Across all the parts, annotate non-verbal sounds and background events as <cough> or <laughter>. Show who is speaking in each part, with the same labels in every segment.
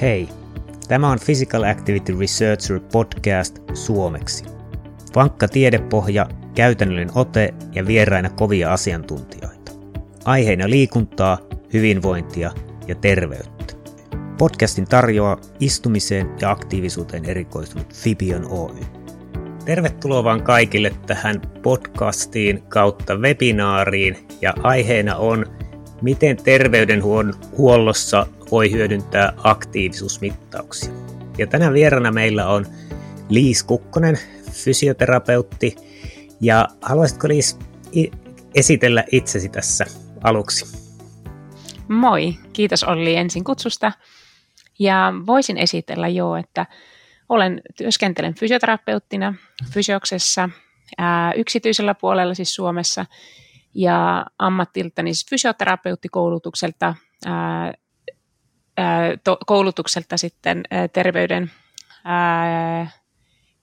Speaker 1: Hei, tämä on Physical Activity Researcher podcast suomeksi. Vankka tiedepohja, käytännöllinen ote ja vieraina kovia asiantuntijoita. Aiheena liikuntaa, hyvinvointia ja terveyttä. Podcastin tarjoaa istumiseen ja aktiivisuuteen erikoistunut Fibion Oy. Tervetuloa vaan kaikille tähän podcastiin kautta webinaariin ja aiheena on Miten terveydenhuollossa voi hyödyntää aktiivisuusmittauksia? Ja tänään vierana meillä on Liis Kukkonen, fysioterapeutti. Ja haluaisitko Liis esitellä itsesi tässä aluksi?
Speaker 2: Moi, kiitos Olli ensin kutsusta. Ja voisin esitellä jo, että olen työskentelen fysioterapeuttina fysioksessa ää, yksityisellä puolella siis Suomessa ja ammattiltani siis fysioterapeuttikoulutukselta, ää, to, koulutukselta sitten terveyden, ää,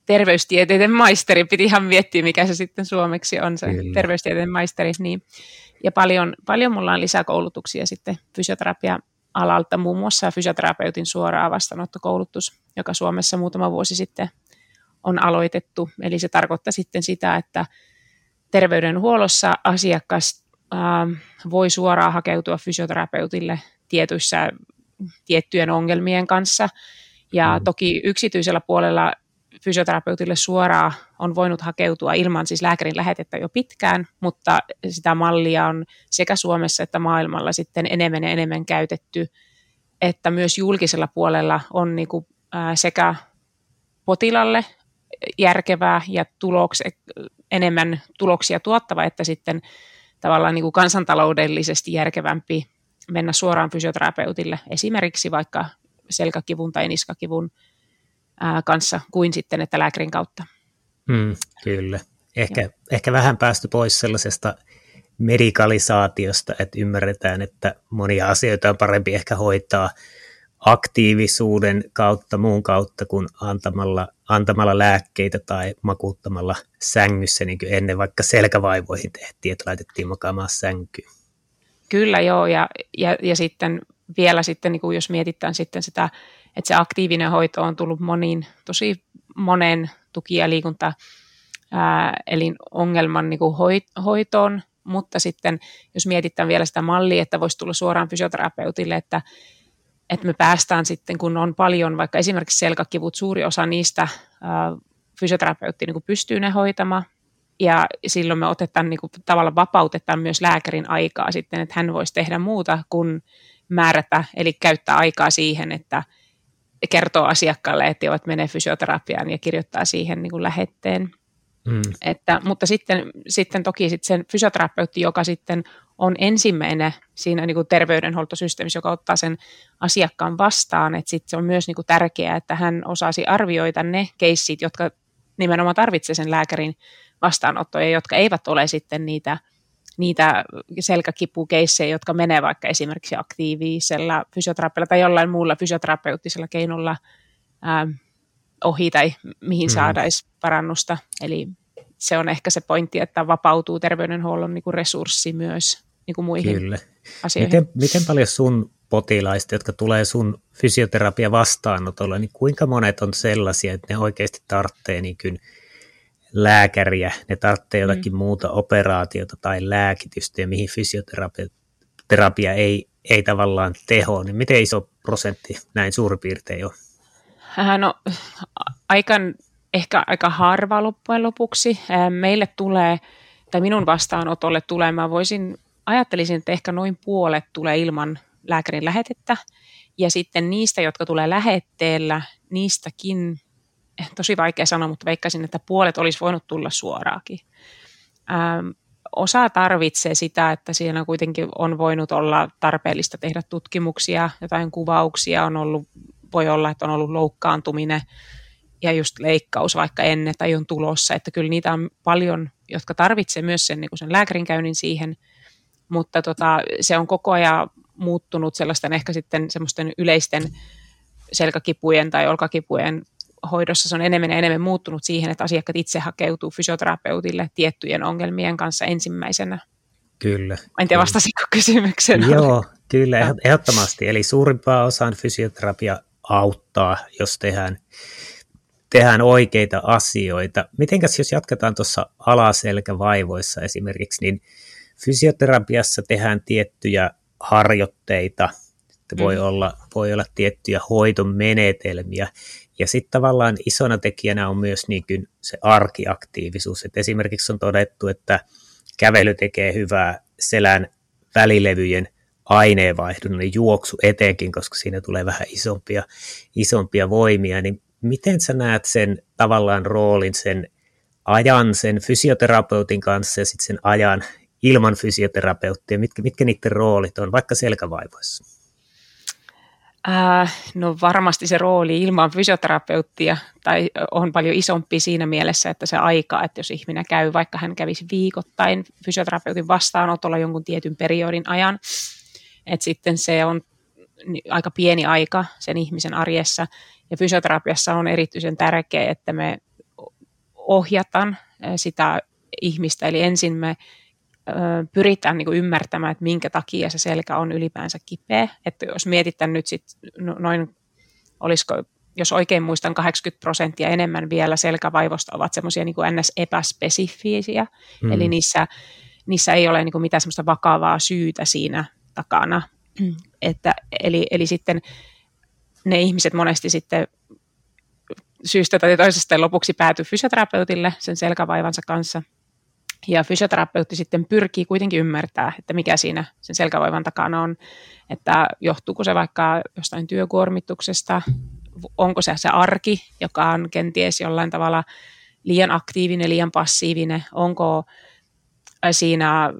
Speaker 2: terveystieteiden maisteri, piti ihan miettiä mikä se sitten suomeksi on se Kyllä. terveystieteiden maisteri, niin, ja paljon, paljon mulla on lisäkoulutuksia sitten fysioterapia alalta, muun muassa fysioterapeutin suoraa vastaanottokoulutus, joka Suomessa muutama vuosi sitten on aloitettu. Eli se tarkoittaa sitten sitä, että terveydenhuollossa asiakas äh, voi suoraan hakeutua fysioterapeutille tietyissä, tiettyjen ongelmien kanssa. Ja mm. toki yksityisellä puolella fysioterapeutille suoraan on voinut hakeutua ilman siis lääkärin lähetettä jo pitkään, mutta sitä mallia on sekä Suomessa että maailmalla sitten enemmän ja enemmän käytetty, että myös julkisella puolella on niin kuin, ää, sekä potilalle järkevää ja tulokse, enemmän tuloksia tuottava, että sitten tavallaan niin kuin kansantaloudellisesti järkevämpi mennä suoraan fysioterapeutille, esimerkiksi vaikka selkäkivun tai niskakivun ää, kanssa, kuin sitten, että lääkärin kautta.
Speaker 1: Mm, kyllä. Ehkä, ehkä vähän päästy pois sellaisesta medikalisaatiosta, että ymmärretään, että monia asioita on parempi ehkä hoitaa aktiivisuuden kautta, muun kautta kuin antamalla, antamalla lääkkeitä tai makuuttamalla sängyssä, niin kuin ennen vaikka selkävaivoihin tehtiin, että laitettiin makaamaan sänkyyn.
Speaker 2: Kyllä joo, ja, ja, ja sitten vielä sitten, niin kuin jos mietitään sitten sitä, että se aktiivinen hoito on tullut moniin, tosi monen tuki- ja liikunta ongelman niin kuin hoitoon, mutta sitten jos mietitään vielä sitä mallia, että voisi tulla suoraan fysioterapeutille, että että me päästään sitten, kun on paljon, vaikka esimerkiksi selkäkivut, suuri osa niistä fysioterapeutti niin pystyy ne hoitamaan, ja silloin me otetaan niin kuin, tavallaan vapautetaan myös lääkärin aikaa sitten, että hän voisi tehdä muuta kuin määrätä, eli käyttää aikaa siihen, että kertoo asiakkaalle, että ovat menee fysioterapiaan ja kirjoittaa siihen niin kuin lähetteen. Mm. Että, mutta sitten, sitten toki sitten sen fysioterapeutti, joka sitten on ensimmäinen siinä niin kuin terveydenhuoltosysteemissä, joka ottaa sen asiakkaan vastaan. Että sit se on myös niin kuin tärkeää, että hän osaisi arvioida ne keissit, jotka nimenomaan tarvitsevat sen lääkärin vastaanottoja, jotka eivät ole sitten niitä, niitä selkäkipukeissejä, jotka menee vaikka esimerkiksi aktiivisella fysioterapialla tai jollain muulla fysioterapeuttisella keinolla ää, ohi tai mihin mm. saadaisi parannusta. Eli se on ehkä se pointti, että vapautuu terveydenhuollon niin kuin resurssi myös niin kuin muihin Kyllä. asioihin.
Speaker 1: Miten, miten paljon sun potilaista, jotka tulee sun fysioterapia vastaanotolle, niin kuinka monet on sellaisia, että ne oikeasti tarvitsee niin kuin lääkäriä, ne tarvitsee jotakin mm. muuta operaatiota tai lääkitystä, ja mihin fysioterapia terapia ei, ei tavallaan teho, niin miten iso prosentti näin suurin piirtein on?
Speaker 2: Äh, no, aikan ehkä aika harva loppujen lopuksi. Meille tulee, tai minun vastaanotolle tulee, mä voisin, ajattelisin, että ehkä noin puolet tulee ilman lääkärin lähetettä. Ja sitten niistä, jotka tulee lähetteellä, niistäkin, tosi vaikea sanoa, mutta veikkaisin, että puolet olisi voinut tulla suoraakin. Ähm, osa tarvitsee sitä, että siinä kuitenkin on voinut olla tarpeellista tehdä tutkimuksia, jotain kuvauksia on ollut, voi olla, että on ollut loukkaantuminen, ja just leikkaus vaikka ennen tai on tulossa, että kyllä niitä on paljon, jotka tarvitsee myös sen, niin sen lääkärin käynnin siihen, mutta tota, se on koko ajan muuttunut sellaisten ehkä sitten semmoisten yleisten selkäkipujen tai olkakipujen hoidossa se on enemmän ja enemmän muuttunut siihen, että asiakkaat itse hakeutuu fysioterapeutille tiettyjen ongelmien kanssa ensimmäisenä.
Speaker 1: Kyllä.
Speaker 2: En tiedä, vastasiko kysymykseen.
Speaker 1: Joo, kyllä, ehdottomasti. Eli suurimpaa osaan fysioterapia auttaa, jos tehdään, tehdään oikeita asioita. Mitenkäs jos jatketaan tuossa alaselkävaivoissa esimerkiksi, niin fysioterapiassa tehdään tiettyjä harjoitteita, voi, mm. olla, voi olla tiettyjä hoitomenetelmiä, ja sitten tavallaan isona tekijänä on myös niin kuin se arkiaktiivisuus. Et esimerkiksi on todettu, että kävely tekee hyvää selän välilevyjen aineenvaihdunnan, niin juoksu etenkin, koska siinä tulee vähän isompia, isompia voimia, niin miten sä näet sen tavallaan roolin, sen ajan sen fysioterapeutin kanssa ja sitten sen ajan ilman fysioterapeuttia, mitkä, mitkä niiden roolit on, vaikka selkävaivoissa?
Speaker 2: Äh, no varmasti se rooli ilman fysioterapeuttia tai on paljon isompi siinä mielessä, että se aika, että jos ihminen käy, vaikka hän kävisi viikoittain fysioterapeutin vastaanotolla jonkun tietyn periodin ajan, että sitten se on aika pieni aika sen ihmisen arjessa. Ja fysioterapiassa on erityisen tärkeää, että me ohjataan sitä ihmistä, eli ensin me pyritään niin kuin ymmärtämään, että minkä takia se selkä on ylipäänsä kipeä. Että jos mietitään nyt sit no, noin, olisiko, jos oikein muistan, 80 prosenttia enemmän vielä selkävaivosta ovat semmoisia niin ns. epäspesifisiä, mm. eli niissä, niissä ei ole niin kuin mitään semmoista vakavaa syytä siinä takana. <clears throat> Että, eli, eli sitten ne ihmiset monesti sitten syystä tai toisesta lopuksi päätyy fysioterapeutille sen selkävaivansa kanssa – ja fysioterapeutti sitten pyrkii kuitenkin ymmärtää, että mikä siinä sen selkävoivan takana on, että johtuuko se vaikka jostain työkuormituksesta, onko se se arki, joka on kenties jollain tavalla liian aktiivinen, liian passiivinen, onko siinä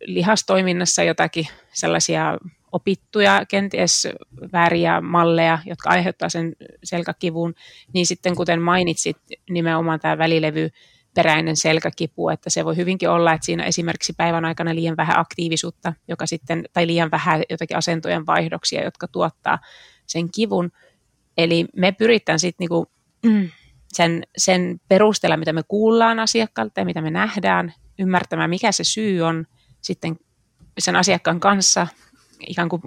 Speaker 2: lihastoiminnassa jotakin sellaisia opittuja, kenties vääriä malleja, jotka aiheuttaa sen selkäkivun, niin sitten kuten mainitsit, nimenomaan tämä välilevy peräinen selkäkipu, että se voi hyvinkin olla, että siinä esimerkiksi päivän aikana liian vähän aktiivisuutta, joka sitten, tai liian vähän jotakin asentojen vaihdoksia, jotka tuottaa sen kivun. Eli me pyritään sitten niinku, sen, sen perusteella, mitä me kuullaan asiakkaalta ja mitä me nähdään, ymmärtämään, mikä se syy on sitten sen asiakkaan kanssa, ikään kuin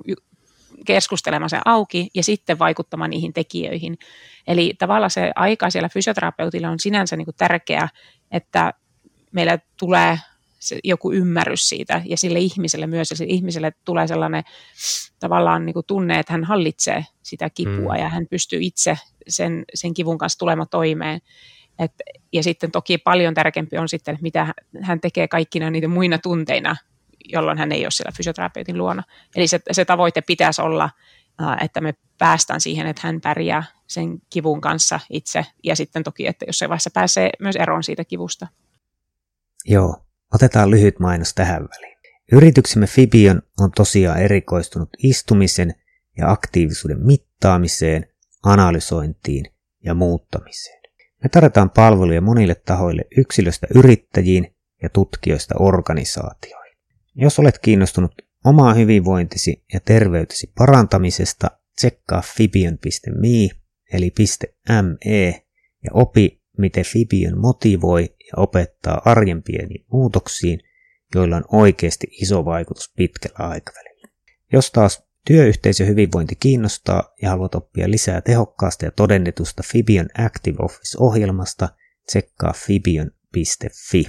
Speaker 2: keskustelemaan se auki ja sitten vaikuttamaan niihin tekijöihin. Eli tavallaan se aika siellä fysioterapeutilla on sinänsä niin kuin tärkeä, että meillä tulee se, joku ymmärrys siitä ja sille ihmiselle myös, ja sille ihmiselle tulee sellainen tavallaan niin kuin tunne, että hän hallitsee sitä kipua mm. ja hän pystyy itse sen, sen kivun kanssa tulemaan toimeen. Et, ja sitten toki paljon tärkeämpi on sitten, mitä hän tekee kaikkina niitä muina tunteina, jolloin hän ei ole siellä fysioterapeutin luona. Eli se, se tavoite pitäisi olla, että me päästään siihen, että hän pärjää sen kivun kanssa itse, ja sitten toki, että jossain vaiheessa pääsee myös eroon siitä kivusta.
Speaker 1: Joo, otetaan lyhyt mainos tähän väliin. Yrityksemme Fibion on tosiaan erikoistunut istumisen ja aktiivisuuden mittaamiseen, analysointiin ja muuttamiseen. Me tarjotaan palveluja monille tahoille yksilöstä yrittäjiin ja tutkijoista organisaatioihin. Jos olet kiinnostunut omaa hyvinvointisi ja terveytesi parantamisesta, tsekkaa fibion.me eli .me ja opi, miten Fibion motivoi ja opettaa arjen pieniin muutoksiin, joilla on oikeasti iso vaikutus pitkällä aikavälillä. Jos taas työyhteisö hyvinvointi kiinnostaa ja haluat oppia lisää tehokkaasta ja todennetusta Fibion Active Office-ohjelmasta, tsekkaa fibion.fi.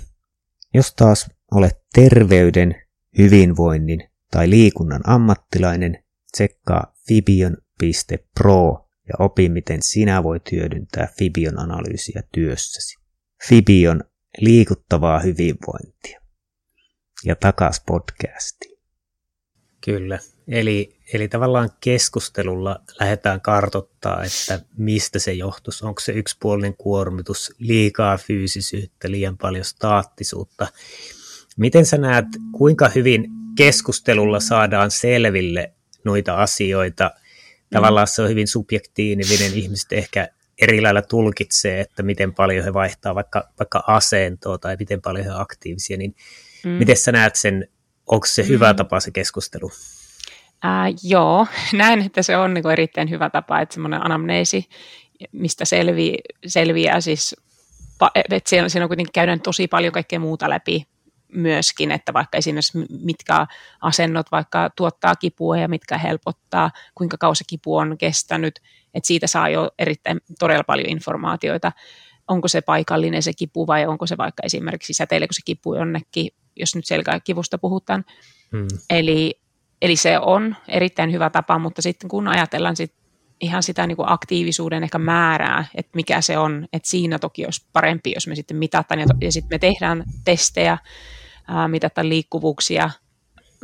Speaker 1: Jos taas olet terveyden, hyvinvoinnin tai liikunnan ammattilainen, tsekkaa fibion.pro ja opi, miten sinä voit hyödyntää Fibion analyysiä työssäsi. Fibion liikuttavaa hyvinvointia. Ja takas podcastiin. Kyllä, eli, eli tavallaan keskustelulla lähdetään kartottaa, että mistä se johtuisi. Onko se yksipuolinen kuormitus, liikaa fyysisyyttä, liian paljon staattisuutta. Miten sä näet, kuinka hyvin keskustelulla saadaan selville noita asioita. Tavallaan se on hyvin subjektiivinen, ihmiset ehkä eri lailla tulkitsee, että miten paljon he vaihtaa vaikka, vaikka asentoa tai miten paljon he ovat aktiivisia, niin mm. miten sä näet sen, onko se hyvä mm. tapa se keskustelu?
Speaker 2: Äh, joo, <laughs> näen, että se on niin erittäin hyvä tapa, että semmoinen anamneesi, mistä selvi, selviää siis, että siellä, siinä kuitenkin käydään tosi paljon kaikkea muuta läpi, myöskin, että vaikka esimerkiksi mitkä asennot vaikka tuottaa kipua ja mitkä helpottaa, kuinka kausi kipu on kestänyt, että siitä saa jo erittäin todella paljon informaatioita, onko se paikallinen se kipu vai onko se vaikka esimerkiksi säteileekö se kipu jonnekin, jos nyt selkäkivusta puhutaan. Hmm. Eli, eli se on erittäin hyvä tapa, mutta sitten kun ajatellaan sit ihan sitä niin kuin aktiivisuuden ehkä määrää, että mikä se on, että siinä toki olisi parempi, jos me sitten mitataan ja, ja sitten me tehdään testejä, ää, mitataan liikkuvuuksia,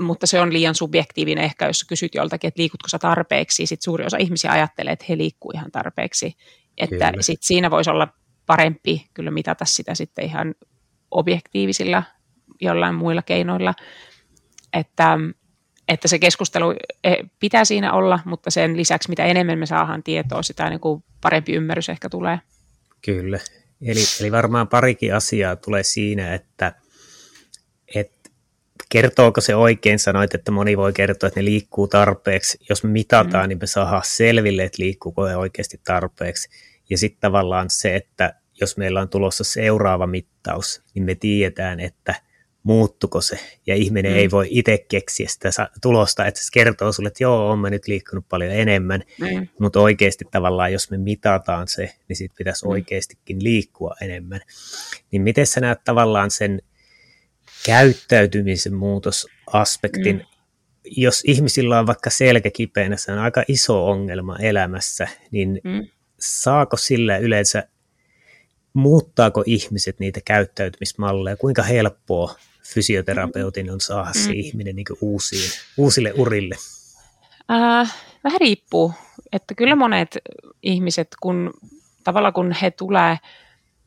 Speaker 2: mutta se on liian subjektiivinen ehkä, jos kysyt joltakin, että liikutko sä tarpeeksi, sitten suuri osa ihmisiä ajattelee, että he liikkuu ihan tarpeeksi, että sit siinä voisi olla parempi kyllä mitata sitä sitten ihan objektiivisilla jollain muilla keinoilla, että että se keskustelu eh, pitää siinä olla, mutta sen lisäksi mitä enemmän me saadaan tietoa, sitä niin kuin parempi ymmärrys ehkä tulee.
Speaker 1: Kyllä. Eli, eli varmaan parikin asiaa tulee siinä, että kertooko se oikein, sanoit, että moni voi kertoa, että ne liikkuu tarpeeksi. Jos me mitataan, mm. niin me saadaan selville, että liikkuuko ne oikeasti tarpeeksi. Ja sitten tavallaan se, että jos meillä on tulossa seuraava mittaus, niin me tiedetään, että – muuttuko se, ja ihminen mm. ei voi itse keksiä sitä tulosta, että se kertoo sulle, että joo, on mä nyt liikkunut paljon enemmän, mm. mutta oikeasti tavallaan, jos me mitataan se, niin sitten pitäisi mm. oikeastikin liikkua enemmän. Niin miten sä näet tavallaan sen käyttäytymisen muutosaspektin, mm. jos ihmisillä on vaikka selkä kipeänä, se on aika iso ongelma elämässä, niin mm. saako sillä yleensä muuttaako ihmiset niitä käyttäytymismalleja, kuinka helppoa fysioterapeutin on saada se mm. ihminen niin uusiin, uusille urille?
Speaker 2: Äh, vähän riippuu, että kyllä monet ihmiset, kun tavallaan kun he tulee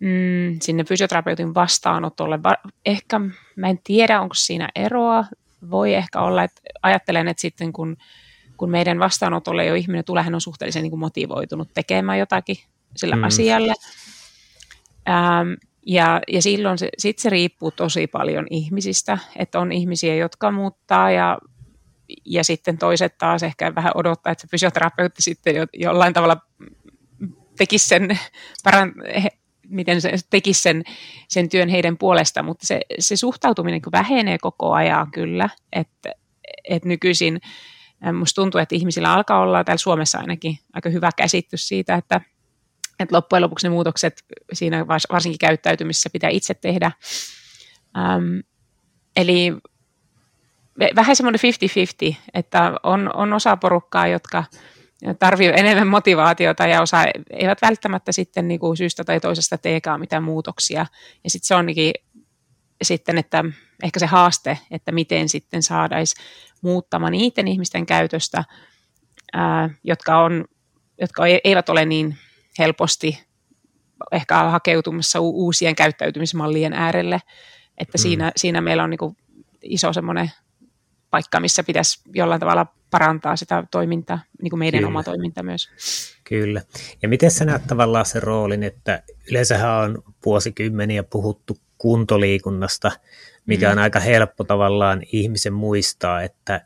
Speaker 2: mm, sinne fysioterapeutin vastaanotolle, ehkä mä en tiedä, onko siinä eroa, voi ehkä olla, että ajattelen, että sitten kun, kun meidän vastaanotolle jo ihminen tulee, hän on suhteellisen niin kuin motivoitunut tekemään jotakin sillä mm. asialle. Ähm, ja, ja silloin se, sit se riippuu tosi paljon ihmisistä, että on ihmisiä, jotka muuttaa ja, ja sitten toiset taas ehkä vähän odottaa, että se fysioterapeutti sitten jo, jollain tavalla tekisi sen, paran, he, miten se tekisi sen, sen työn heidän puolesta, mutta se, se suhtautuminen vähenee koko ajan kyllä, että, että nykyisin musta tuntuu, että ihmisillä alkaa olla täällä Suomessa ainakin aika hyvä käsitys siitä, että että loppujen lopuksi ne muutokset siinä varsinkin käyttäytymisessä pitää itse tehdä. Ähm, eli vähän semmoinen 50-50, että on, on osa porukkaa, jotka tarvii enemmän motivaatiota ja osa eivät välttämättä sitten niin kuin syystä tai toisesta teekään mitään muutoksia. Ja sitten se onkin sitten, että ehkä se haaste, että miten sitten saataisiin muuttamaan niiden ihmisten käytöstä, ää, jotka, on, jotka eivät ole niin helposti ehkä hakeutumassa uusien käyttäytymismallien äärelle. Että mm. siinä, siinä meillä on niin kuin iso semmoinen paikka, missä pitäisi jollain tavalla parantaa sitä toimintaa, niin kuin meidän Kyllä. oma toiminta myös.
Speaker 1: Kyllä. Ja miten sä näet tavallaan sen roolin, että yleensähän on vuosikymmeniä puhuttu kuntoliikunnasta, mikä mm. on aika helppo tavallaan ihmisen muistaa, että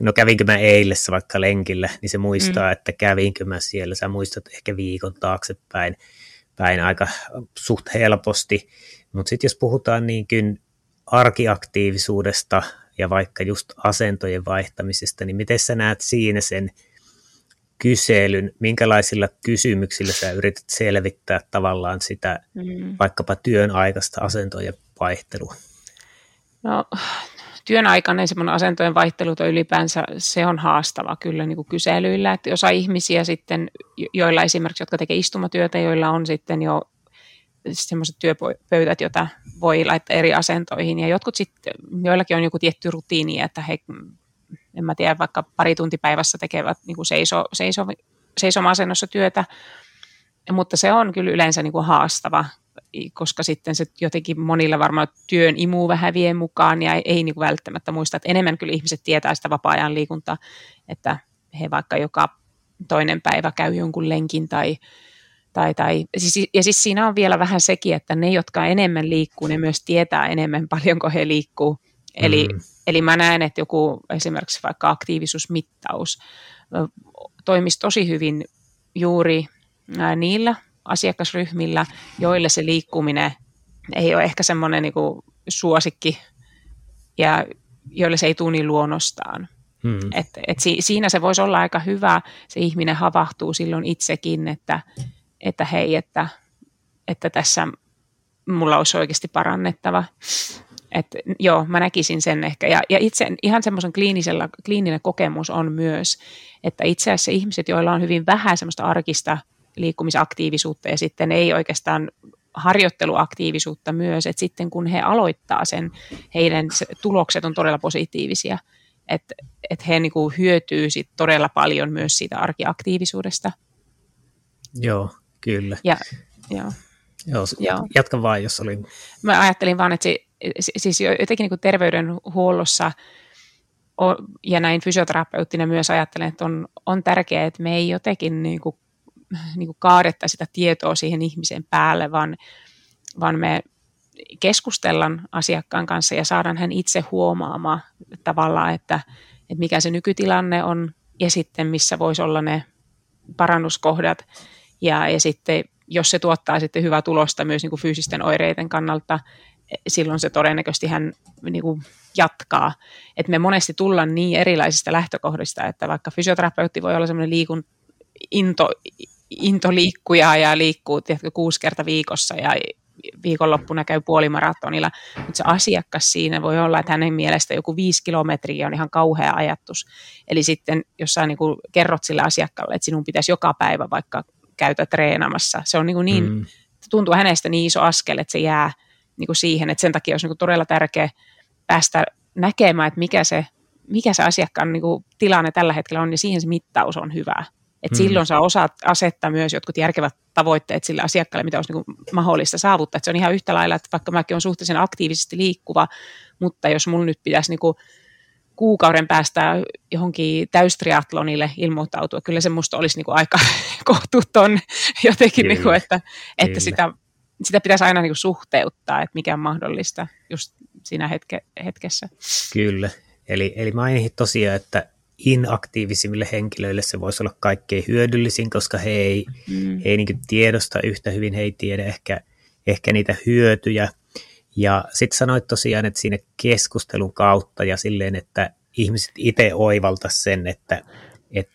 Speaker 1: no kävinkö mä eilessä vaikka lenkillä, niin se muistaa, mm. että kävinkö mä siellä. Sä muistat ehkä viikon taaksepäin päin aika suht helposti. Mutta sitten jos puhutaan niin kuin arkiaktiivisuudesta ja vaikka just asentojen vaihtamisesta, niin miten sä näet siinä sen kyselyn, minkälaisilla kysymyksillä sä yrität selvittää tavallaan sitä mm. vaikkapa työn aikaista asentojen vaihtelua?
Speaker 2: No työn aikana semmoinen asentojen vaihtelu ylipäänsä se on haastava kyllä niin kuin kyselyillä, että osa ihmisiä sitten, joilla esimerkiksi, jotka tekee istumatyötä, joilla on sitten jo semmoiset työpöytät, joita voi laittaa eri asentoihin. Ja jotkut sitten, joillakin on joku tietty rutiini, että he, en mä tiedä, vaikka pari tuntipäivässä tekevät niin kuin seiso, seiso, seisoma-asennossa työtä, mutta se on kyllä yleensä niin kuin haastava, koska sitten se jotenkin monilla varmaan työn imuu vähän vie mukaan. Ja ei niin kuin välttämättä muista, että enemmän kyllä ihmiset tietää sitä vapaa-ajan liikuntaa, että he vaikka joka toinen päivä käy jonkun lenkin tai, tai, tai siis, ja siis siinä on vielä vähän sekin, että ne, jotka enemmän liikkuu, ne myös tietää enemmän <laughs> paljonko he liikkuu. Eli, mm. eli mä näen, että joku esimerkiksi vaikka aktiivisuusmittaus toimisi tosi hyvin juuri niillä asiakasryhmillä, joille se liikkuminen ei ole ehkä semmoinen niin suosikki ja joille se ei tule niin luonnostaan. Hmm. Et, et si, siinä se voisi olla aika hyvä, se ihminen havahtuu silloin itsekin, että, että hei, että, että tässä mulla olisi oikeasti parannettava. Et, joo, mä näkisin sen ehkä. Ja, ja itse ihan semmoisen kliinisellä, kliininen kokemus on myös, että itse asiassa ihmiset, joilla on hyvin vähän semmoista arkista liikkumisaktiivisuutta ja sitten ei oikeastaan harjoitteluaktiivisuutta myös, että sitten kun he aloittaa sen, heidän tulokset on todella positiivisia, että, että he niin hyötyy sit todella paljon myös siitä arkiaktiivisuudesta.
Speaker 1: Joo, kyllä.
Speaker 2: Ja, joo.
Speaker 1: Joo, joo. jatka vaan, jos oli...
Speaker 2: Mä ajattelin vaan, että se, siis jotenkin niin kuin terveydenhuollossa ja näin fysioterapeuttina myös ajattelen, että on, on tärkeää, että me ei jotenkin niin kuin niin kuin kaadetta sitä tietoa siihen ihmisen päälle, vaan, vaan me keskustellaan asiakkaan kanssa ja saadaan hän itse huomaamaan tavallaan, että, että mikä se nykytilanne on ja sitten missä voisi olla ne parannuskohdat ja, ja sitten jos se tuottaa sitten hyvää tulosta myös niin kuin fyysisten oireiden kannalta, silloin se todennäköisesti hän niin kuin jatkaa. Et me monesti tullaan niin erilaisista lähtökohdista, että vaikka fysioterapeutti voi olla sellainen liikun, into, intoliikkuja ja liikkuu tiedätkö, kuusi kertaa viikossa ja viikonloppuna käy puolimaratonilla, mutta se asiakas siinä voi olla, että hänen mielestä joku viisi kilometriä on ihan kauhea ajatus. Eli sitten jos sä niin kerrot sille asiakkaalle, että sinun pitäisi joka päivä vaikka käytä treenaamassa, se on niin, kuin niin mm. tuntuu hänestä niin iso askel, että se jää niin kuin siihen, että sen takia olisi niin kuin todella tärkeä päästä näkemään, että mikä se, mikä se asiakkaan niin kuin tilanne tällä hetkellä on, niin siihen se mittaus on hyvä. Et mm. Silloin sä osaat asettaa myös jotkut järkevät tavoitteet sille asiakkaalle, mitä olisi niin mahdollista saavuttaa. Et se on ihan yhtä lailla, että vaikka mäkin olen suhteellisen aktiivisesti liikkuva, mutta jos mun nyt pitäisi niin kuin kuukauden päästä johonkin täystriatlonille ilmoittautua, kyllä se musta olisi niin kuin aika <laughs> kohtuuton jotenkin, niin kuin, että, että sitä, sitä pitäisi aina niin kuin suhteuttaa, että mikä on mahdollista just siinä hetke, hetkessä.
Speaker 1: Kyllä, eli, eli mainitsin tosiaan, että inaktiivisimmille henkilöille se voisi olla kaikkein hyödyllisin, koska he ei, mm. he ei niin tiedosta yhtä hyvin, he ei tiedä ehkä, ehkä niitä hyötyjä. Ja sitten sanoit tosiaan, että siinä keskustelun kautta ja silleen, että ihmiset itse oivalta sen, että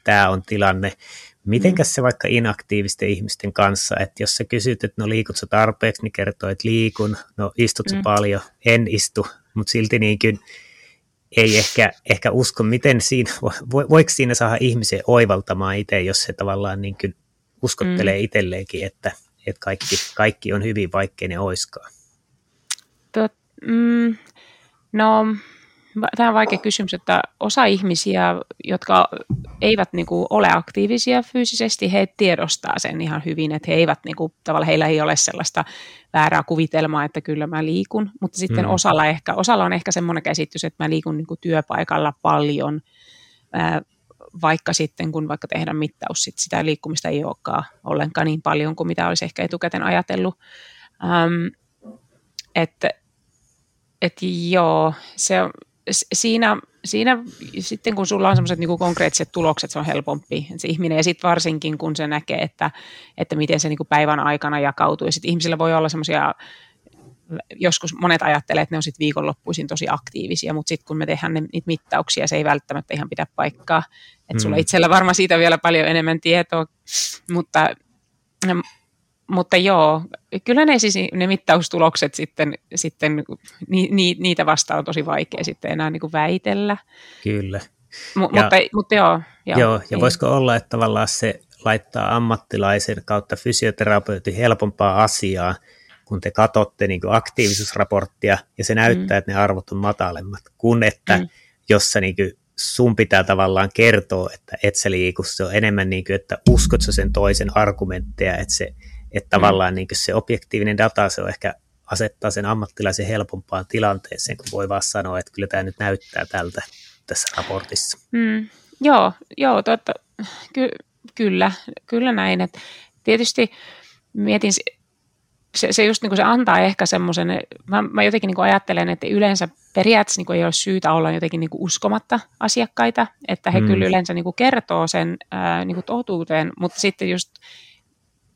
Speaker 1: tämä on tilanne. Mitenkäs se vaikka inaktiivisten ihmisten kanssa, että jos sä kysyt, että no liikut sä tarpeeksi, niin kertoo, että liikun, no istut sä mm. paljon, en istu, mutta silti niin kuin ei ehkä, ehkä usko, miten siinä, voiko siinä saada ihmisen oivaltamaan itse, jos se tavallaan niin kuin uskottelee mm. itselleenkin, että, että kaikki, kaikki on hyvin, vaikkei ne oiskaan?
Speaker 2: Tot, mm, no, tämä on vaikea kysymys, että osa ihmisiä, jotka eivät niin kuin, ole aktiivisia fyysisesti, he tiedostaa sen ihan hyvin, että he eivät, niin kuin, tavallaan heillä ei ole sellaista väärää kuvitelmaa, että kyllä mä liikun, mutta sitten mm. osalla, ehkä, osalla on ehkä semmoinen käsitys, että mä liikun niin kuin, työpaikalla paljon, ää, vaikka sitten kun vaikka tehdään mittaus, sit sitä liikkumista ei olekaan ollenkaan niin paljon kuin mitä olisi ehkä etukäteen ajatellut. Ähm, että et joo, se, siinä, siinä sitten kun sulla on semmoiset niin konkreettiset tulokset, se on helpompi se ihminen. Ja sitten varsinkin kun se näkee, että, että miten se niin kuin päivän aikana jakautuu. Ja sitten ihmisillä voi olla semmoisia, joskus monet ajattelee, että ne on sitten viikonloppuisin tosi aktiivisia, mutta sitten kun me tehdään ne, niitä mittauksia, se ei välttämättä ihan pidä paikkaa. Että sulla mm. itsellä varmaan siitä vielä paljon enemmän tietoa, mutta mutta joo, kyllä ne, siis, ne mittaustulokset sitten, sitten ni, ni, niitä vastaan on tosi vaikea sitten enää niin kuin väitellä.
Speaker 1: Kyllä.
Speaker 2: M- ja, mutta, mutta joo.
Speaker 1: Joo, joo ja voisiko olla, että tavallaan se laittaa ammattilaisen kautta fysioterapeutin helpompaa asiaa, kun te katsotte niin aktiivisuusraporttia ja se näyttää, mm. että ne arvot on matalemmat, kun että mm. jos sä niin sun pitää tavallaan kertoa, että et sä liiku, se on enemmän niin kuin, että uskot sen toisen argumentteja, että se että tavallaan niin se objektiivinen data, se on ehkä asettaa sen ammattilaisen helpompaan tilanteeseen, kun voi vaan sanoa, että kyllä tämä nyt näyttää tältä tässä raportissa.
Speaker 2: Mm. Joo, joo totta, ky- kyllä, kyllä näin. Et tietysti mietin, se, se just niin kuin se antaa ehkä semmoisen, mä, mä jotenkin niin kuin ajattelen, että yleensä periaatteessa niin kuin ei ole syytä olla jotenkin niin kuin uskomatta asiakkaita, että he mm. kyllä yleensä niin kuin kertoo sen ää, niin kuin totuuteen, mutta sitten just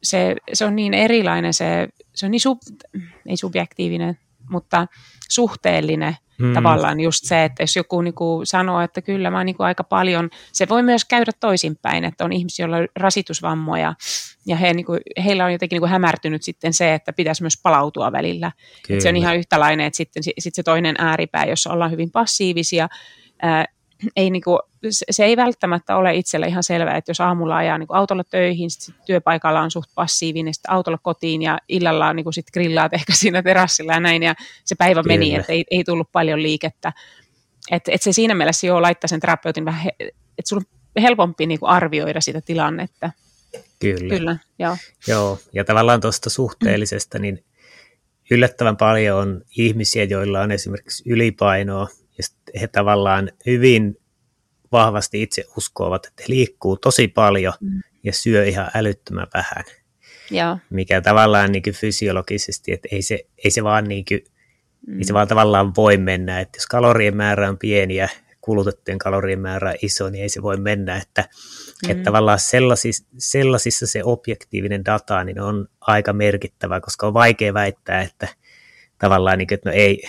Speaker 2: se, se on niin erilainen, se, se on niin sub, ei subjektiivinen, mutta suhteellinen Mm. Tavallaan just se, että jos joku niin kuin sanoo, että kyllä mä niin kuin aika paljon, se voi myös käydä toisinpäin, että on ihmisiä, joilla on rasitusvammoja ja he, niin kuin, heillä on jotenkin niin kuin hämärtynyt sitten se, että pitäisi myös palautua välillä. Että se on ihan yhtälainen, että sitten, sitten se toinen ääripää, jossa ollaan hyvin passiivisia, ää, ei niinku, se ei välttämättä ole itselle ihan selvää, että jos aamulla ajaa niinku autolla töihin, sit työpaikalla on suht passiivinen, sitten autolla kotiin ja illalla on niinku sit grillaat ehkä siinä terassilla ja näin, ja se päivä Kyllä. meni, että ei, ei tullut paljon liikettä. Että et se siinä mielessä jo laittaa sen terapeutin vähän, että sulla on helpompi niinku arvioida sitä tilannetta.
Speaker 1: Kyllä.
Speaker 2: Kyllä, joo.
Speaker 1: joo. Ja tavallaan tuosta suhteellisesta, niin yllättävän paljon on ihmisiä, joilla on esimerkiksi ylipainoa, ja he tavallaan hyvin vahvasti itse uskovat, että he liikkuu tosi paljon mm. ja syö ihan älyttömän vähän.
Speaker 2: Joo.
Speaker 1: Mikä tavallaan niin fysiologisesti, että ei se, ei se vaan niin kuin, mm. ei se vaan tavallaan voi mennä, että jos kalorien määrä on pieni ja kulutettujen kalorien määrä on iso, niin ei se voi mennä, että, mm. että tavallaan sellaisissa, sellaisissa se objektiivinen data niin on aika merkittävä, koska on vaikea väittää, että tavallaan niin kuin, että no ei,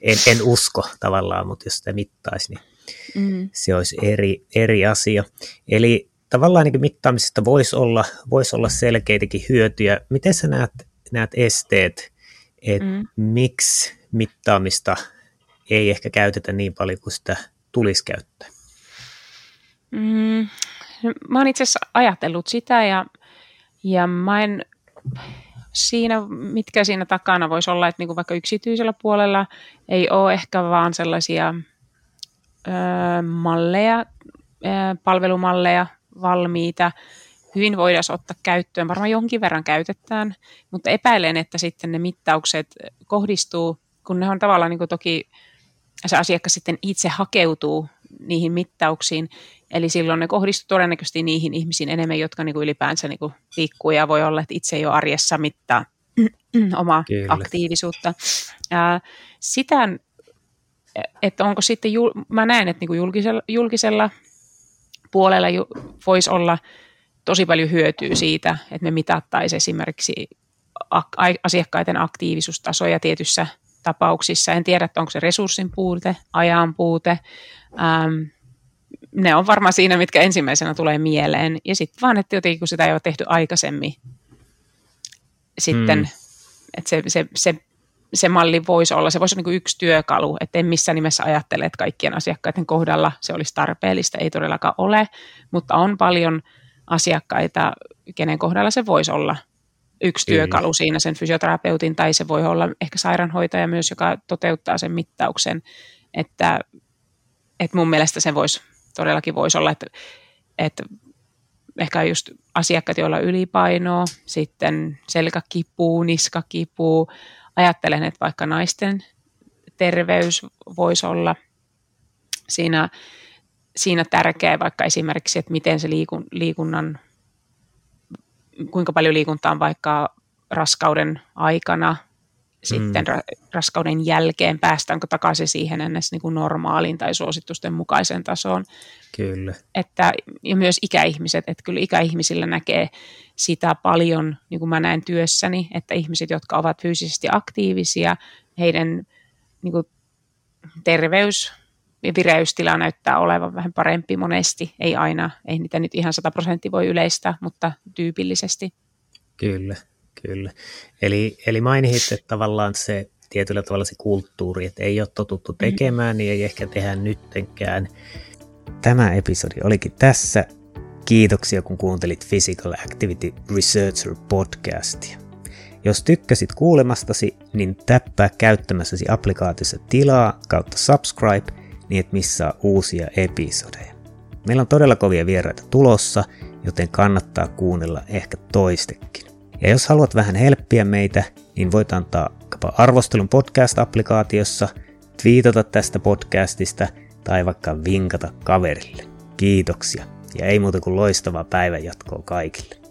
Speaker 1: en, en usko tavallaan, mutta jos sitä mittaisi, niin mm. se olisi eri, eri asia. Eli tavallaan niin mittaamisesta voisi olla, voisi olla selkeitäkin hyötyjä. Miten sä näet, näet esteet, että mm. miksi mittaamista ei ehkä käytetä niin paljon kuin sitä tulisi käyttää?
Speaker 2: Mm, mä oon itse asiassa ajatellut sitä ja, ja mä en, siinä, mitkä siinä takana voisi olla, että niin kuin vaikka yksityisellä puolella ei ole ehkä vaan sellaisia ö, malleja, ö, palvelumalleja valmiita, hyvin voidaan ottaa käyttöön, varmaan jonkin verran käytetään, mutta epäilen, että sitten ne mittaukset kohdistuu, kun ne on tavallaan niin toki se asiakas sitten itse hakeutuu niihin mittauksiin, eli silloin ne kohdistuu todennäköisesti niihin ihmisiin enemmän, jotka niin kuin ylipäänsä niin kuin liikkuu ja voi olla, että itse ei ole arjessa mittaa <clears throat> omaa Kyllä. aktiivisuutta. Ää, sitä, että onko sitten, mä näen, että niin kuin julkisella, julkisella puolella voisi olla tosi paljon hyötyä siitä, että me mitattaisiin esimerkiksi asiakkaiden aktiivisuustasoja tietyssä tapauksissa. En tiedä, että onko se resurssin puute, ajan puute. Ähm, ne on varmaan siinä, mitkä ensimmäisenä tulee mieleen. Ja sitten vaan, että jotenkin kun sitä ei ole tehty aikaisemmin, sitten, mm. että se, se, se, se malli voisi olla, se voisi olla niin yksi työkalu, että en missään nimessä ajattele, että kaikkien asiakkaiden kohdalla se olisi tarpeellista, ei todellakaan ole, mutta on paljon asiakkaita, kenen kohdalla se voisi olla yksi Kyllä. työkalu siinä sen fysioterapeutin, tai se voi olla ehkä sairaanhoitaja myös, joka toteuttaa sen mittauksen, että, että mun mielestä se voisi, todellakin voisi olla, että, että ehkä just asiakkaat, joilla on ylipainoa, sitten selkäkipu, niskakipu, ajattelen, että vaikka naisten terveys voisi olla siinä, siinä tärkeä, vaikka esimerkiksi, että miten se liikun, liikunnan kuinka paljon liikuntaa on vaikka raskauden aikana, sitten mm. raskauden jälkeen, päästäänkö takaisin siihen ennäs niin kuin normaaliin tai suositusten mukaiseen tasoon.
Speaker 1: Kyllä.
Speaker 2: Että, ja myös ikäihmiset, että kyllä ikäihmisillä näkee sitä paljon, niin kuin mä näen työssäni, että ihmiset, jotka ovat fyysisesti aktiivisia, heidän niin kuin, terveys vireystila näyttää olevan vähän parempi monesti, ei aina, ei niitä nyt ihan 100 prosenttia voi yleistää, mutta tyypillisesti.
Speaker 1: Kyllä, kyllä. Eli, eli mainitsit, että tavallaan se tietyllä tavalla se kulttuuri, että ei ole totuttu mm-hmm. tekemään, niin ei ehkä tehdä nyttenkään. Tämä episodi olikin tässä. Kiitoksia, kun kuuntelit Physical Activity Researcher podcastia. Jos tykkäsit kuulemastasi, niin täppää käyttämässäsi applikaatiossa tilaa kautta subscribe – niin et missaa uusia episodeja. Meillä on todella kovia vieraita tulossa, joten kannattaa kuunnella ehkä toistekin. Ja jos haluat vähän helppiä meitä, niin voit antaa arvostelun podcast-applikaatiossa, twiitata tästä podcastista tai vaikka vinkata kaverille. Kiitoksia ja ei muuta kuin loistavaa päivänjatkoa kaikille.